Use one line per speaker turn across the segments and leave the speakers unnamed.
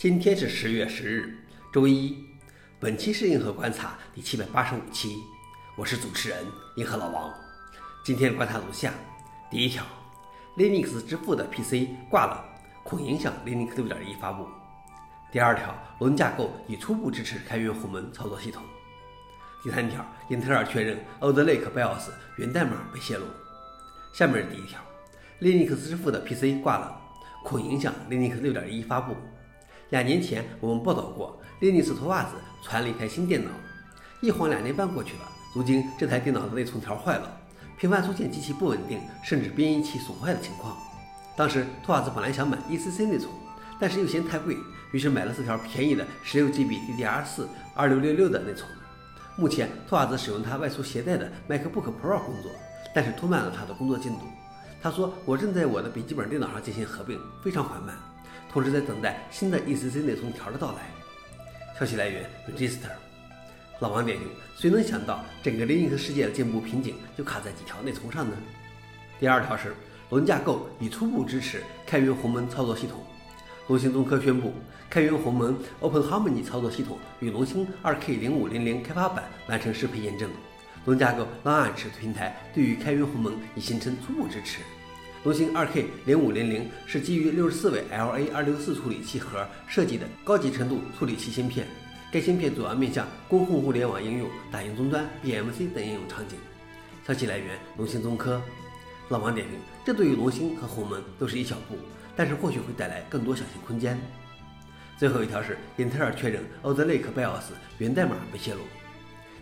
今天是十月十日，周一。本期是硬核观察第七百八十五期，我是主持人硬核老王。今天观察如下：第一条，Linux 支付的 PC 挂了，恐影响 Linux 六点一发布。第二条，龙架构已初步支持开源鸿蒙操作系统。第三条，英特尔确认 Alder Lake BIOS 源代码被泄露。下面是第一条，Linux 支付的 PC 挂了，恐影响 Linux 六点一发布。两年前，我们报道过，Linux 脱袜子传了一台新电脑。一晃两年半过去了，如今这台电脑的内存条坏了，频繁出现机器不稳定，甚至编译器损坏的情况。当时托袜子本来想买 ECC 内存，但是又嫌太贵，于是买了四条便宜的 16GB DDR4 2666的内存。目前，托袜子使用他外出携带的 MacBook Pro 工作，但是拖慢了他的工作进度。他说：“我正在我的笔记本电脑上进行合并，非常缓慢。”同时在等待新的 ECC 内存条的到来。消息来源：Register。老王点评：谁能想到整个 Linux 世界的进步瓶颈就卡在几条内存上呢？第二条是龙架构已初步支持开源鸿蒙操作系统。龙芯中科宣布，开源鸿蒙 Open Harmony 操作系统与龙芯 2K0500 开发版完成适配验证。龙架构 l a n c h 平台对于开源鸿蒙已形成初步支持。龙芯 2K 零五零零是基于六十四位 LA 二六四处理器核设计的高级程度处理器芯片。该芯片主要面向公共互联网应用、打印终端、BMC 等应用场景。消息来源：龙芯中科。老王点评：这对于龙芯和鸿蒙都是一小步，但是或许会带来更多想象空间。最后一条是英特尔确认 Alder Lake BIOS 源代码被泄露。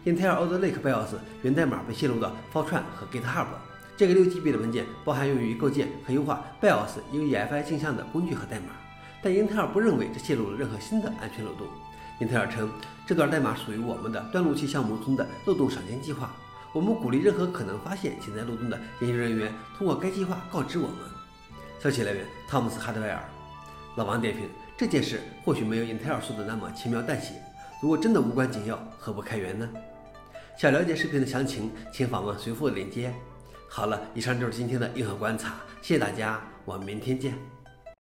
英特尔 Alder Lake BIOS 源代码被泄露到 Fortran 和 GitHub。这个六 GB 的文件包含用于构建和优化 BIOS UEFI 镜像的工具和代码，但英特尔不认为这泄露了任何新的安全漏洞。英特尔称，这段代码属于我们的端路器项目中的漏洞赏金计划，我们鼓励任何可能发现潜在漏洞的研究人员通过该计划告知我们。消息来源：汤姆斯·哈德威尔。老王点评：这件事或许没有英特尔说的那么轻描淡写。如果真的无关紧要，何不开源呢？想了解视频的详情，请访问随附链接。好了，以上就是今天的硬核观察，谢谢大家，我们明天见。